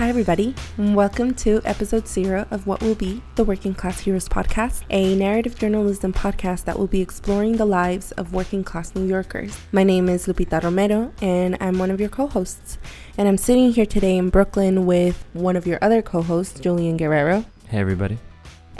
Hi, everybody, and welcome to episode zero of what will be the Working Class Heroes podcast, a narrative journalism podcast that will be exploring the lives of working class New Yorkers. My name is Lupita Romero, and I'm one of your co hosts. And I'm sitting here today in Brooklyn with one of your other co hosts, Julian Guerrero. Hey, everybody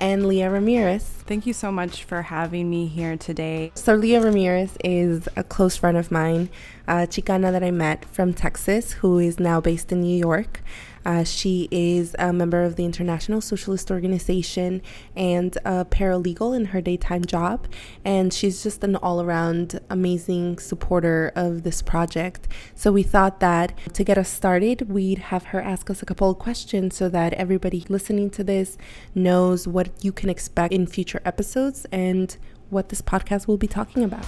and Leah Ramirez. Thank you so much for having me here today. So, Leah Ramirez is a close friend of mine, a Chicana that I met from Texas, who is now based in New York. Uh, she is a member of the International Socialist Organization and a paralegal in her daytime job. And she's just an all around amazing supporter of this project. So we thought that to get us started, we'd have her ask us a couple of questions so that everybody listening to this knows what you can expect in future episodes and what this podcast will be talking about.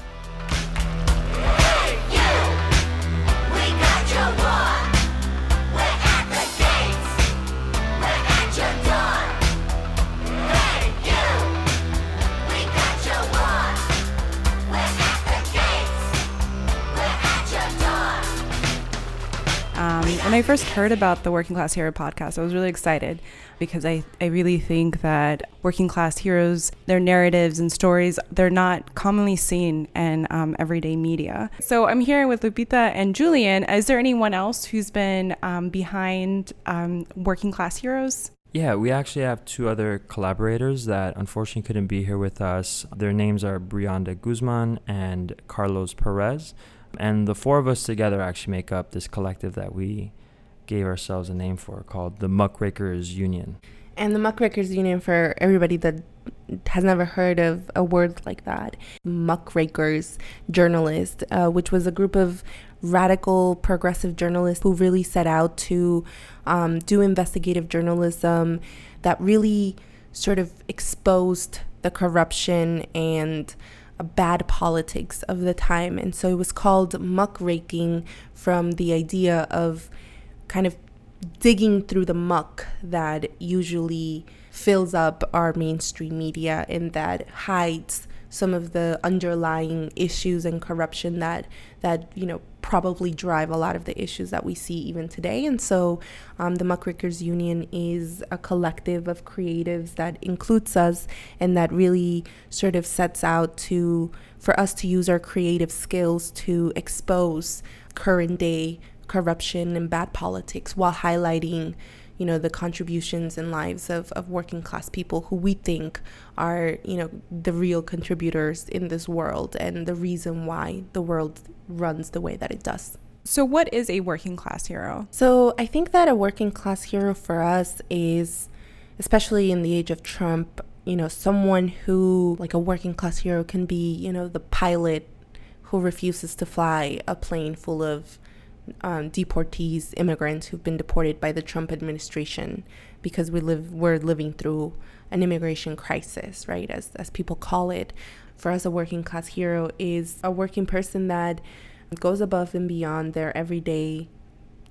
When I first heard about the Working Class Hero podcast, I was really excited because I, I really think that working class heroes, their narratives and stories, they're not commonly seen in um, everyday media. So I'm here with Lupita and Julian. Is there anyone else who's been um, behind um, Working Class Heroes? Yeah, we actually have two other collaborators that unfortunately couldn't be here with us. Their names are Brianda Guzman and Carlos Perez. And the four of us together actually make up this collective that we gave ourselves a name for called the Muckrakers Union. And the Muckrakers Union, for everybody that has never heard of a word like that, Muckrakers Journalist, uh, which was a group of radical progressive journalists who really set out to um, do investigative journalism that really sort of exposed the corruption and bad politics of the time. And so it was called muckraking from the idea of kind of digging through the muck that usually fills up our mainstream media and that hides some of the underlying issues and corruption that that you know probably drive a lot of the issues that we see even today. And so, um, the Muckrakers Union is a collective of creatives that includes us and that really sort of sets out to for us to use our creative skills to expose current day corruption and bad politics while highlighting you know the contributions and lives of, of working class people who we think are you know the real contributors in this world and the reason why the world runs the way that it does. So what is a working class hero? So i think that a working class hero for us is especially in the age of trump you know someone who like a working class hero can be you know the pilot who refuses to fly a plane full of um, deportees, immigrants who've been deported by the Trump administration because we live we're living through an immigration crisis, right? As as people call it. For us, a working class hero is a working person that goes above and beyond their everyday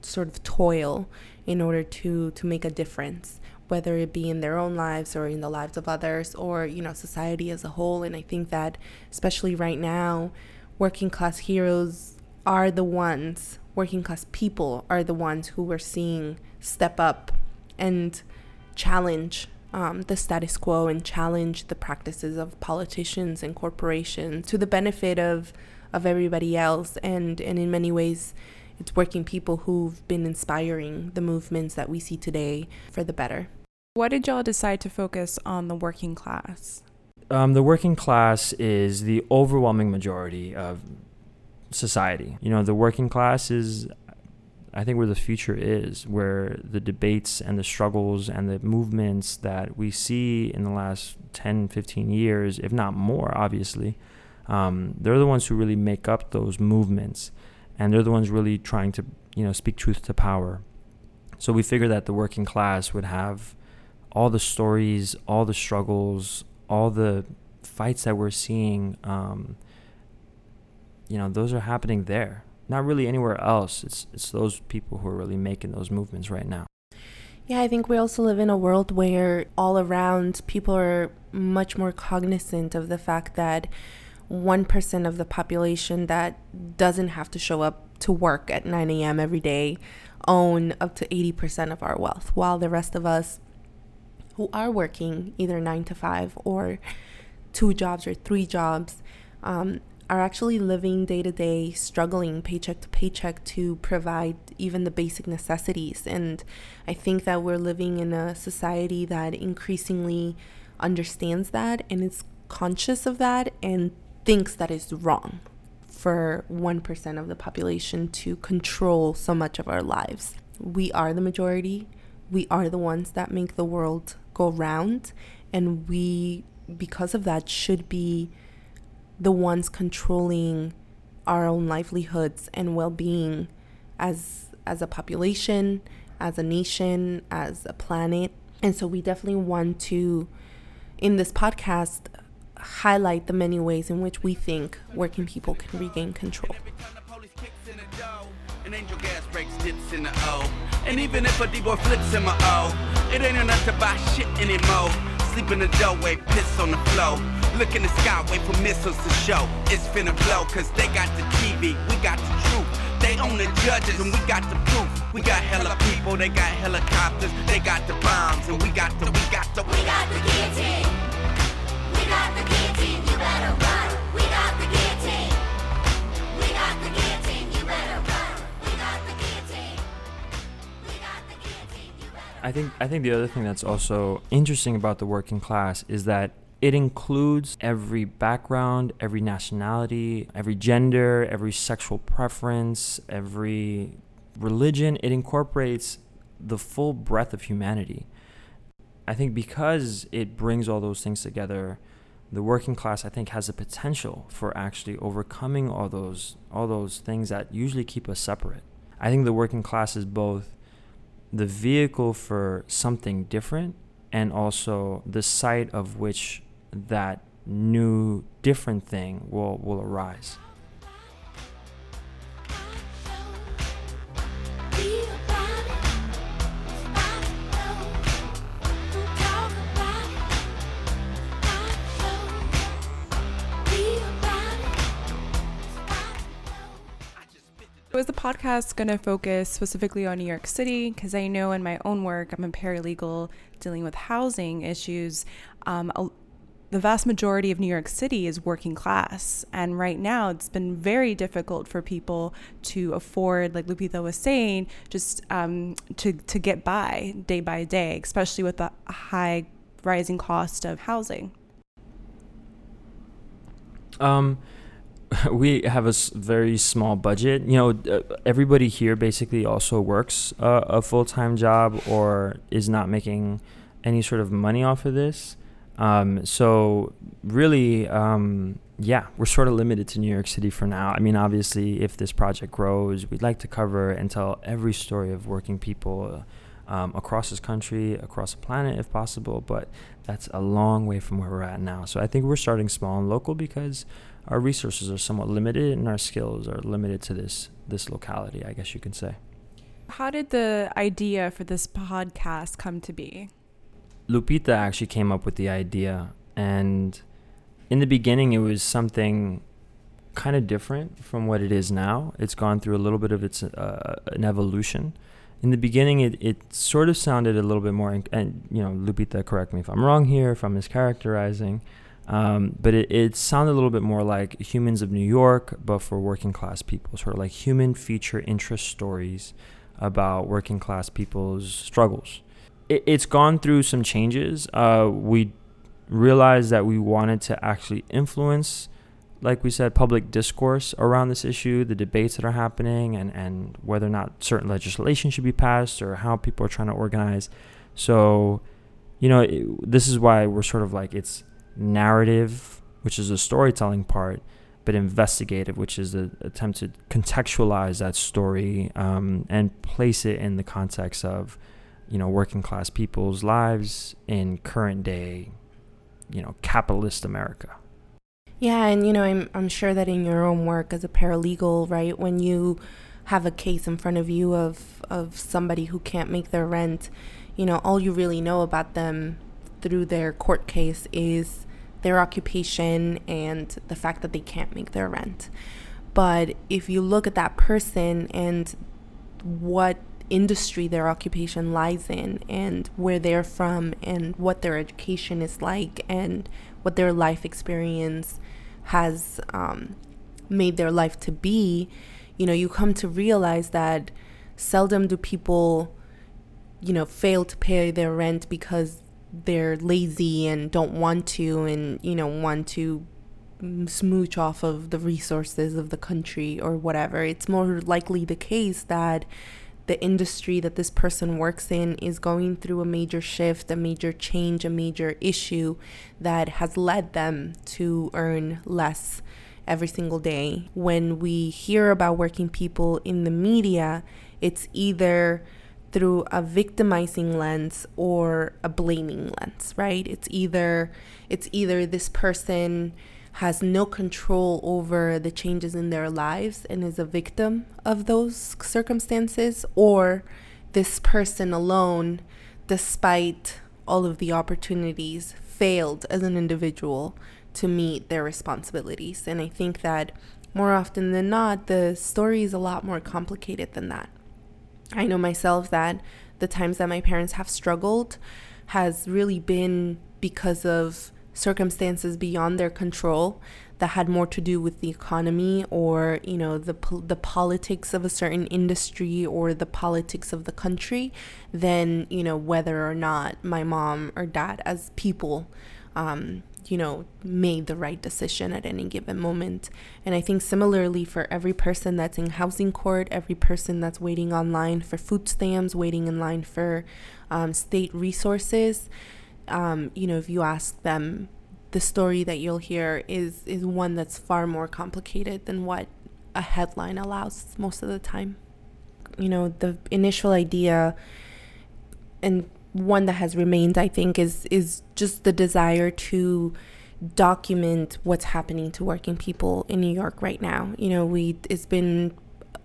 sort of toil in order to to make a difference whether it be in their own lives or in the lives of others or you know society as a whole and i think that especially right now working class heroes are the ones working class people are the ones who we're seeing step up and challenge um, the status quo and challenge the practices of politicians and corporations to the benefit of of everybody else and and in many ways it's working people who've been inspiring the movements that we see today for the better. Why did y'all decide to focus on the working class? Um, the working class is the overwhelming majority of society. You know, the working class is, I think, where the future is, where the debates and the struggles and the movements that we see in the last 10, 15 years, if not more, obviously, um, they're the ones who really make up those movements. And they're the ones really trying to, you know, speak truth to power. So we figured that the working class would have all the stories, all the struggles, all the fights that we're seeing. Um, you know, those are happening there. Not really anywhere else. It's it's those people who are really making those movements right now. Yeah, I think we also live in a world where all around people are much more cognizant of the fact that 1% of the population that doesn't have to show up to work at 9 a.m. every day own up to 80% of our wealth, while the rest of us who are working either 9 to 5 or two jobs or three jobs um, are actually living day to day, struggling paycheck to paycheck to provide even the basic necessities. And I think that we're living in a society that increasingly understands that and is conscious of that and thinks that is wrong for 1% of the population to control so much of our lives. We are the majority. We are the ones that make the world go round. And we, because of that, should be the ones controlling our own livelihoods and well-being as as a population, as a nation, as a planet. And so we definitely want to in this podcast highlight the many ways in which we think working people can regain control. And angel gas breaks dips in the O. And even if a D-boy flips in my O, it ain't enough to buy shit anymore. Sleep in the doorway, piss on the floor. Look in the sky, wait for missiles to show. It's finna blow, cause they got the TV, we got the truth. They own the judges and we got the proof. We got hella people, they got helicopters, they got the bombs, and we got the, we got the, we got the guillotine. We got the guillotine, you better run. We got the guillotine. We got the guillotine, you better run. We got the guillotine. We got the guillotine, you better. I think I think the other thing that's also interesting about the working class is that it includes every background, every nationality, every gender, every sexual preference, every religion. It incorporates the full breadth of humanity. I think because it brings all those things together, the working class I think has the potential for actually overcoming all those all those things that usually keep us separate. I think the working class is both the vehicle for something different and also the site of which that new different thing will will arise. is the podcast going to focus specifically on New York City? Because I know in my own work, I'm a paralegal dealing with housing issues. Um, the vast majority of New York City is working class. And right now, it's been very difficult for people to afford, like Lupita was saying, just um, to, to get by day by day, especially with the high rising cost of housing. Um, we have a very small budget. You know, uh, everybody here basically also works uh, a full time job or is not making any sort of money off of this. Um, so really, um, yeah, we're sort of limited to New York City for now. I mean, obviously, if this project grows, we'd like to cover and tell every story of working people. Um, across this country, across the planet, if possible, but that's a long way from where we're at now. So I think we're starting small and local because our resources are somewhat limited and our skills are limited to this this locality, I guess you can say. How did the idea for this podcast come to be? Lupita actually came up with the idea and in the beginning it was something kind of different from what it is now. It's gone through a little bit of its uh, an evolution. In the beginning, it, it sort of sounded a little bit more, and you know, Lupita, correct me if I'm wrong here, if I'm mischaracterizing. Um, but it, it sounded a little bit more like Humans of New York, but for working class people, sort of like human feature interest stories about working class people's struggles. It, it's gone through some changes. Uh, we realized that we wanted to actually influence, like we said, public discourse around this issue, the debates that are happening, and, and whether or not certain legislation should be passed or how people are trying to organize. So, you know, it, this is why we're sort of like it's narrative, which is the storytelling part, but investigative, which is the attempt to contextualize that story um, and place it in the context of, you know, working class people's lives in current day, you know, capitalist America. Yeah, and you know, I'm I'm sure that in your own work as a paralegal, right, when you have a case in front of you of of somebody who can't make their rent, you know, all you really know about them through their court case is their occupation and the fact that they can't make their rent. But if you look at that person and what industry their occupation lies in and where they're from and what their education is like and what their life experience has um, made their life to be, you know, you come to realize that seldom do people, you know, fail to pay their rent because they're lazy and don't want to and, you know, want to smooch off of the resources of the country or whatever. It's more likely the case that the industry that this person works in is going through a major shift, a major change, a major issue that has led them to earn less every single day. When we hear about working people in the media, it's either through a victimizing lens or a blaming lens, right? It's either it's either this person has no control over the changes in their lives and is a victim of those circumstances, or this person alone, despite all of the opportunities, failed as an individual to meet their responsibilities. And I think that more often than not, the story is a lot more complicated than that. I know myself that the times that my parents have struggled has really been because of circumstances beyond their control that had more to do with the economy or you know the the politics of a certain industry or the politics of the country than you know whether or not my mom or dad as people um, you know made the right decision at any given moment. And i think similarly for every person that's in housing court every person that's waiting online for food stamps waiting in line for um, state resources um, you know, if you ask them, the story that you'll hear is is one that's far more complicated than what a headline allows most of the time. You know, the initial idea and one that has remained, I think, is is just the desire to document what's happening to working people in New York right now. You know, we it's been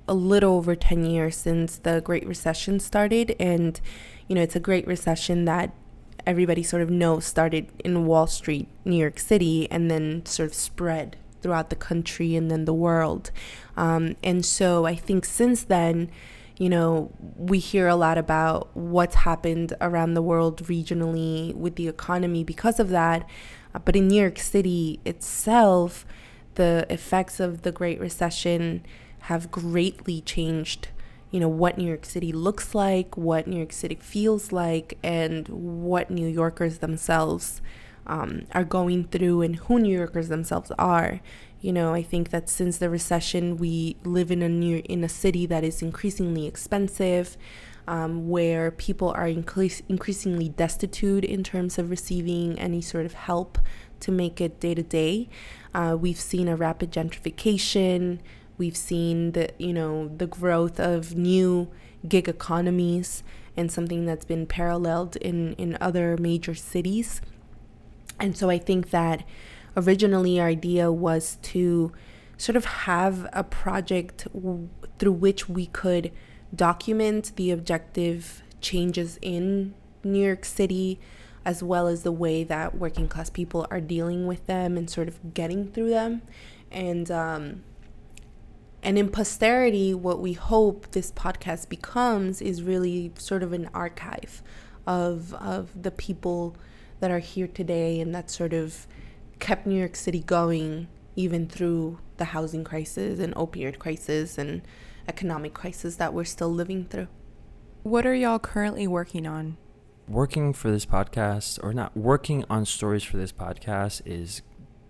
a little over 10 years since the Great Recession started and you know, it's a great recession that everybody sort of knows started in Wall Street, New York City, and then sort of spread throughout the country and then the world. Um, and so I think since then, you know, we hear a lot about what's happened around the world regionally with the economy because of that. Uh, but in New York City itself, the effects of the Great Recession have greatly changed you know what New York City looks like, what New York City feels like, and what New Yorkers themselves um, are going through, and who New Yorkers themselves are. You know, I think that since the recession, we live in a new in a city that is increasingly expensive, um, where people are increasingly destitute in terms of receiving any sort of help to make it day to day. Uh, we've seen a rapid gentrification. We've seen the you know the growth of new gig economies and something that's been paralleled in in other major cities. And so I think that originally our idea was to sort of have a project w- through which we could document the objective changes in New York City as well as the way that working class people are dealing with them and sort of getting through them and um, and in posterity, what we hope this podcast becomes is really sort of an archive of, of the people that are here today and that sort of kept New York City going even through the housing crisis and opioid crisis and economic crisis that we're still living through. What are y'all currently working on? Working for this podcast, or not working on stories for this podcast, is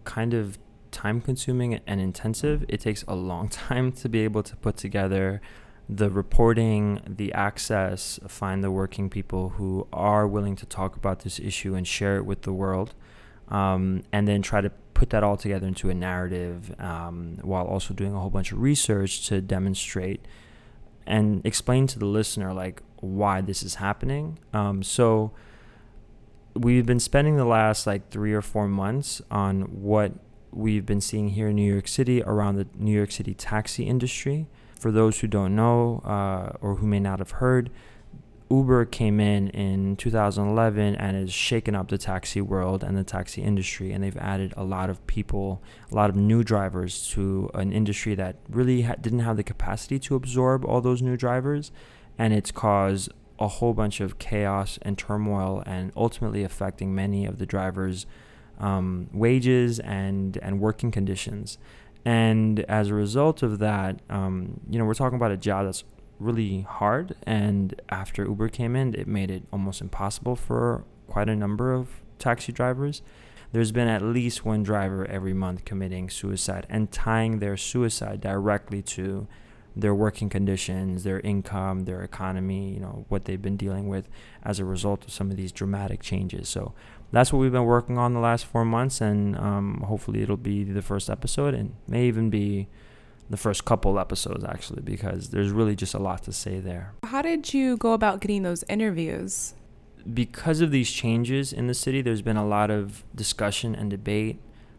kind of time consuming and intensive. It takes a long time to be able to put together the reporting, the access, find the working people who are willing to talk about this issue and share it with the world, um, and then try to put that all together into a narrative um, while also doing a whole bunch of research to demonstrate and explain to the listener like why this is happening. Um, so we've been spending the last like three or four months on what we've been seeing here in New York City around the New York City taxi industry. For those who don't know uh, or who may not have heard, Uber came in in 2011 and has shaken up the taxi world and the taxi industry, and they've added a lot of people, a lot of new drivers to an industry that really ha- didn't have the capacity to absorb all those new drivers, and it's caused a whole bunch of chaos and turmoil, and ultimately affecting many of the drivers' um, wages and and working conditions. And as a result of that, um, you know, we're talking about a job that's really hard. And after Uber came in, it made it almost impossible for quite a number of taxi drivers. There's been at least one driver every month committing suicide and tying their suicide directly to their working conditions, their income, their economy, you know, what they've been dealing with as a result of some of these dramatic changes. So that's what we've been working on the last four months, and um, hopefully it'll be the first episode and may even be the first couple episodes actually because there's really just a lot to say there. How did you go about getting those interviews? Because of these changes in the city, there's been a lot of discussion and debate.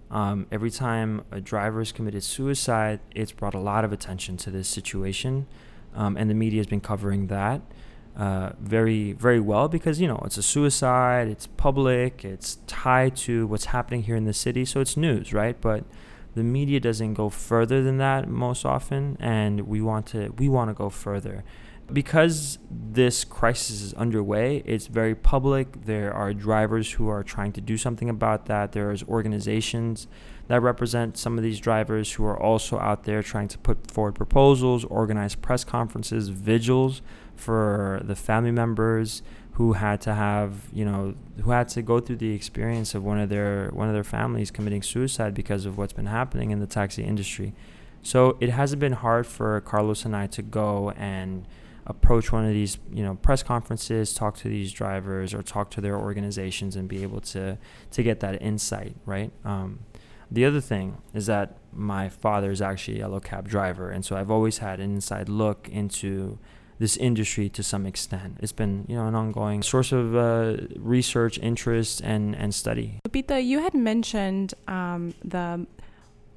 Um, every time a driver has committed suicide, it's brought a lot of attention to this situation, um, and the media has been covering that uh, very, very well because you know it's a suicide, it's public, it's tied to what's happening here in the city, so it's news, right? But the media doesn't go further than that most often and we want to we want to go further because this crisis is underway it's very public there are drivers who are trying to do something about that there's organizations that represent some of these drivers who are also out there trying to put forward proposals organize press conferences vigils for the family members who had to have you know who had to go through the experience of one of their one of their families committing suicide because of what's been happening in the taxi industry. So it hasn't been hard for Carlos and I to go and approach one of these you know press conferences, talk to these drivers or talk to their organizations and be able to to get that insight, right? Um, the other thing is that my father is actually a yellow cab driver, and so I've always had an inside look into this industry to some extent. It's been, you know, an ongoing source of uh, research, interest, and and study. Lupita, you had mentioned um, the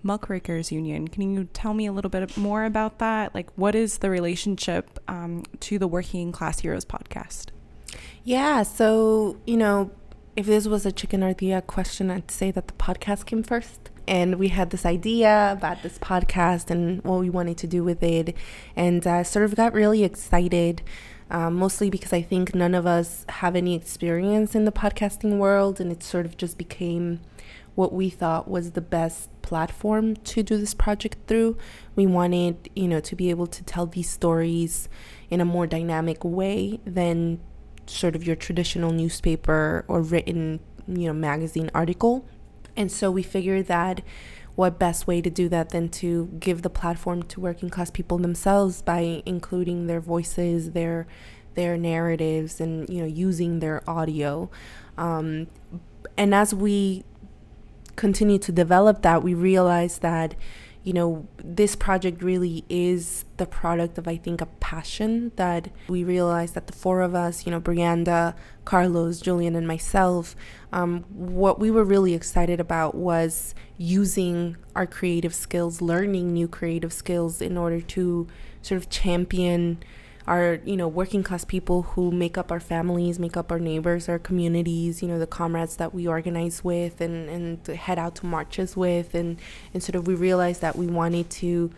Muckrakers Union. Can you tell me a little bit more about that? Like, what is the relationship um, to the Working Class Heroes podcast? Yeah, so you know, if this was a chicken or the egg question, I'd say that the podcast came first and we had this idea about this podcast and what we wanted to do with it. And uh, sort of got really excited um, mostly because i think none of us have any experience in the podcasting world and it sort of just became what we thought was the best platform to do this project through. We wanted you know to be able to tell these stories in a more dynamic way than sort of your traditional newspaper or written you know magazine article and so we figured that what best way to do that than to give the platform to working class people themselves by including their voices, their their narratives, and you know using their audio. Um, and as we continue to develop that, we realized that you know, this project really is the product of, I think, a passion that we realized that the four of us, you know, Brianda, Carlos, Julian, and myself, um, what we were really excited about was using our creative skills, learning new creative skills in order to sort of champion our you know working class people who make up our families make up our neighbors our communities you know the comrades that we organize with and and head out to marches with and and sort of we realized that we wanted to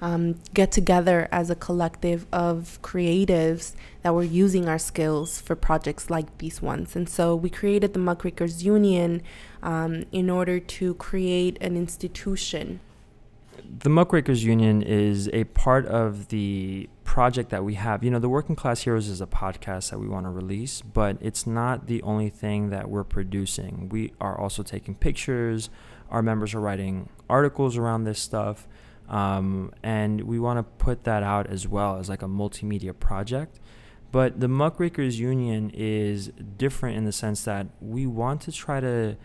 um, get together as a collective of creatives that were using our skills for projects like these ones. And so we created the Muckrakers Union um, in order to create an institution the Muckrakers Union is a part of the project that we have. You know, the Working Class Heroes is a podcast that we want to release, but it's not the only thing that we're producing. We are also taking pictures. Our members are writing articles around this stuff. Um, and we want to put that out as well as like a multimedia project. But the Muckrakers Union is different in the sense that we want to try to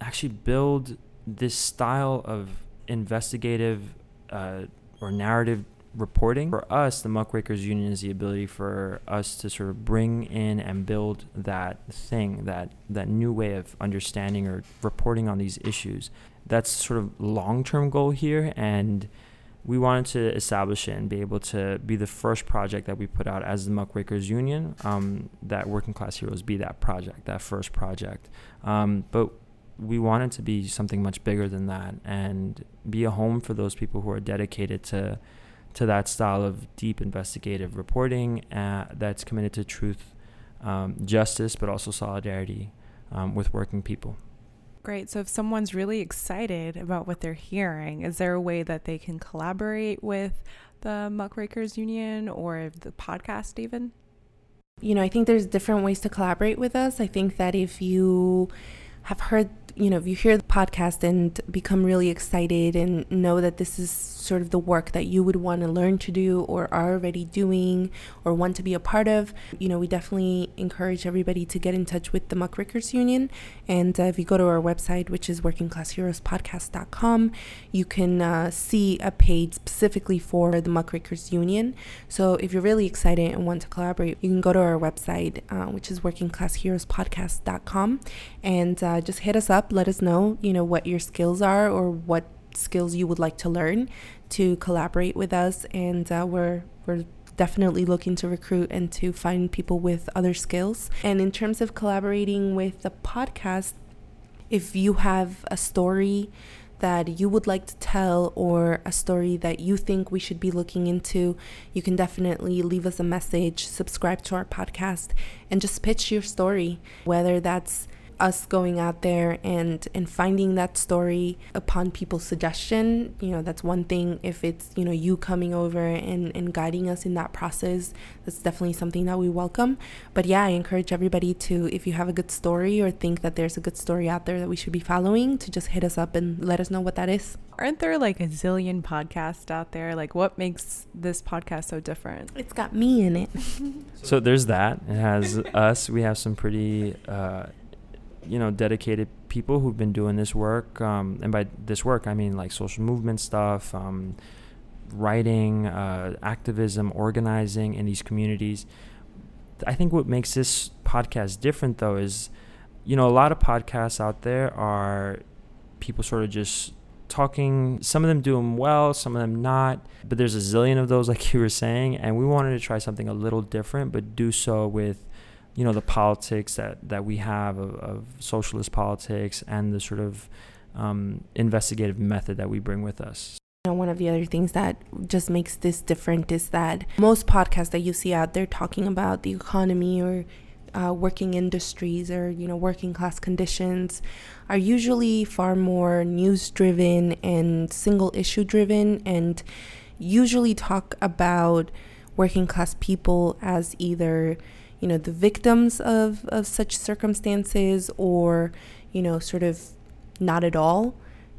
actually build this style of investigative uh, or narrative reporting. For us, the Muckrakers Union is the ability for us to sort of bring in and build that thing, that that new way of understanding or reporting on these issues. That's sort of long-term goal here, and we wanted to establish it and be able to be the first project that we put out as the Muckrakers Union. Um, that Working Class Heroes be that project, that first project. Um, but we wanted to be something much bigger than that and be a home for those people who are dedicated to to that style of deep investigative reporting uh, that's committed to truth, um, justice, but also solidarity um, with working people. Great. So, if someone's really excited about what they're hearing, is there a way that they can collaborate with the Muckrakers Union or the podcast, even? You know, I think there's different ways to collaborate with us. I think that if you have heard you know, if you hear the podcast and become really excited and know that this is sort of the work that you would want to learn to do or are already doing or want to be a part of, you know, we definitely encourage everybody to get in touch with the Muckrakers Union. And uh, if you go to our website, which is workingclassheroespodcast.com, you can uh, see a page specifically for the Muckrakers Union. So if you're really excited and want to collaborate, you can go to our website, uh, which is workingclassheroespodcast.com, and uh, just hit us up up. Let us know, you know, what your skills are or what skills you would like to learn to collaborate with us. And uh, we're we're definitely looking to recruit and to find people with other skills. And in terms of collaborating with the podcast, if you have a story that you would like to tell or a story that you think we should be looking into, you can definitely leave us a message, subscribe to our podcast, and just pitch your story, whether that's us going out there and and finding that story upon people's suggestion. You know that's one thing. If it's you know you coming over and and guiding us in that process that's definitely something that we welcome. But yeah i encourage everybody to if you have a good story or think that there's a good story out there that we should be following to just hit us up and let us know what that is. Aren't there like a zillion podcasts out there? Like what makes this podcast so different? It's got me in it. So there's that. It has us. We have some pretty uh you know dedicated people who've been doing this work um, and by this work i mean like social movement stuff um, writing uh, activism organizing in these communities. I think what makes this podcast different though is you know a lot of podcasts out there are people sort of just talking. Some of them do them well some of them not but there's a zillion of those like you were saying and we wanted to try something a little different but do so with you know the politics that that we have of, of socialist politics and the sort of um, investigative method that we bring with us. You know, one of the other things that just makes this different is that most podcasts that you see out there talking about the economy or uh, working industries or you know working class conditions are usually far more news driven and single issue driven and usually talk about working class people as either you know the victims of of such circumstances or you know sort of not at all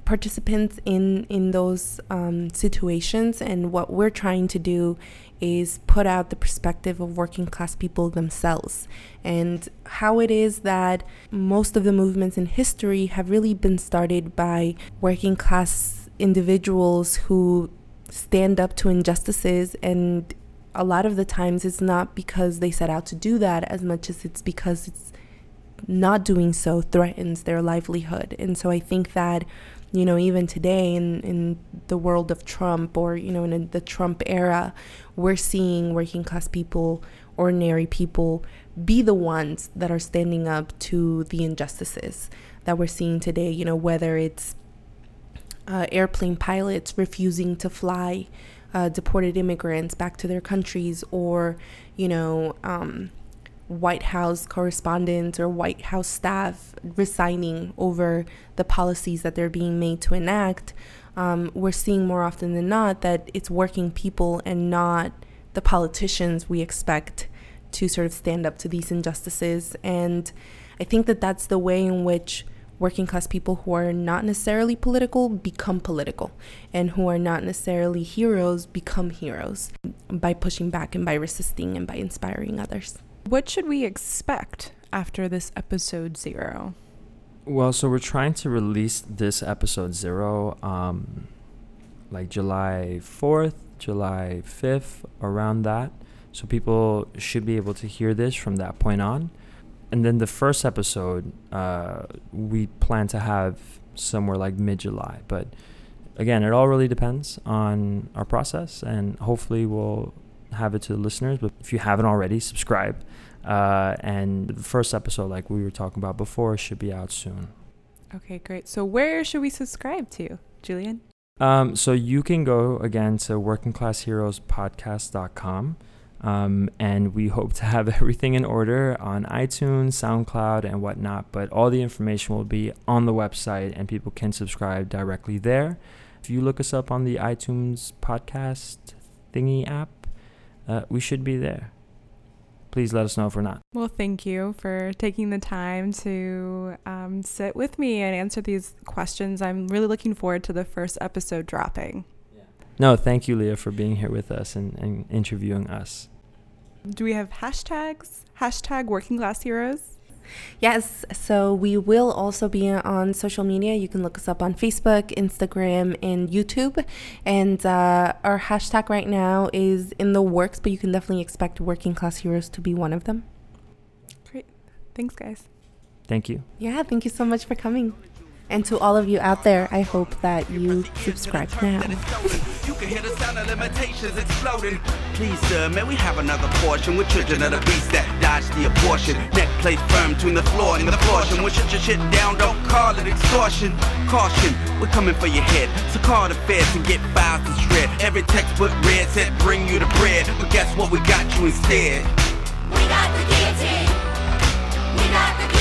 participants in in those um, situations. And what we're trying to do is put out the perspective of working class people themselves. And how it is that most of the movements in history have really been started by working class individuals who stand up to injustices and a lot of the times it's not because they set out to do that as much as it's because it's not doing so threatens their livelihood. And so I think that, you know, even today in, in the world of Trump or, you know, in the Trump era, we're seeing working class people, ordinary people, be the ones that are standing up to the injustices that we're seeing today, you know, whether it's uh, airplane pilots refusing to fly uh, deported immigrants back to their countries or, you know, um, White House correspondents or White House staff resigning over the policies that they're being made to enact, um, we're seeing more often than not that it's working people and not the politicians we expect to sort of stand up to these injustices. And I think that that's the way in which working class people who are not necessarily political become political and who are not necessarily heroes become heroes by pushing back and by resisting and by inspiring others. What should we expect after this episode zero? Well, so we're trying to release this episode zero um, like July 4th, July 5th, around that. So people should be able to hear this from that point on and then the first episode uh, we plan to have somewhere like mid July, but again, it all really depends on our process, and hopefully we'll have it to the listeners. But if you haven't already, subscribe. Uh, and the first episode, like we were talking about before, should be out soon. Okay, great. So where should we subscribe to, Julian? Um, so you can go again to workingclassheroespodcast.com. Um, and we hope to have everything in order on iTunes, SoundCloud, and whatnot. But all the information will be on the website, and people can subscribe directly there. If you look us up on the iTunes podcast thingy app, uh, we should be there. Please let us know if we're not. Well, thank you for taking the time to um, sit with me and answer these questions. I'm really looking forward to the first episode dropping. No, thank you, Leah, for being here with us and, and interviewing us. Do we have hashtags? Hashtag Working Class Heroes? Yes, so we will also be on social media. You can look us up on Facebook, Instagram, and YouTube. And uh, our hashtag right now is in the works, but you can definitely expect Working Class Heroes to be one of them. Great. Thanks, guys. Thank you. Yeah, thank you so much for coming. And to all of you out there, I hope that you subscribe now. You can hear the sound of limitations exploding. Please, sir, may we have another portion with children of the beast that dodge the abortion. Neck placed firm between the floor and the portion. When shut your shit down, don't call it extortion. Caution, we're coming for your head. So call the feds and get files to shred. Every textbook read said bring you the bread. But guess what? We got you instead. We got the guillotine. We got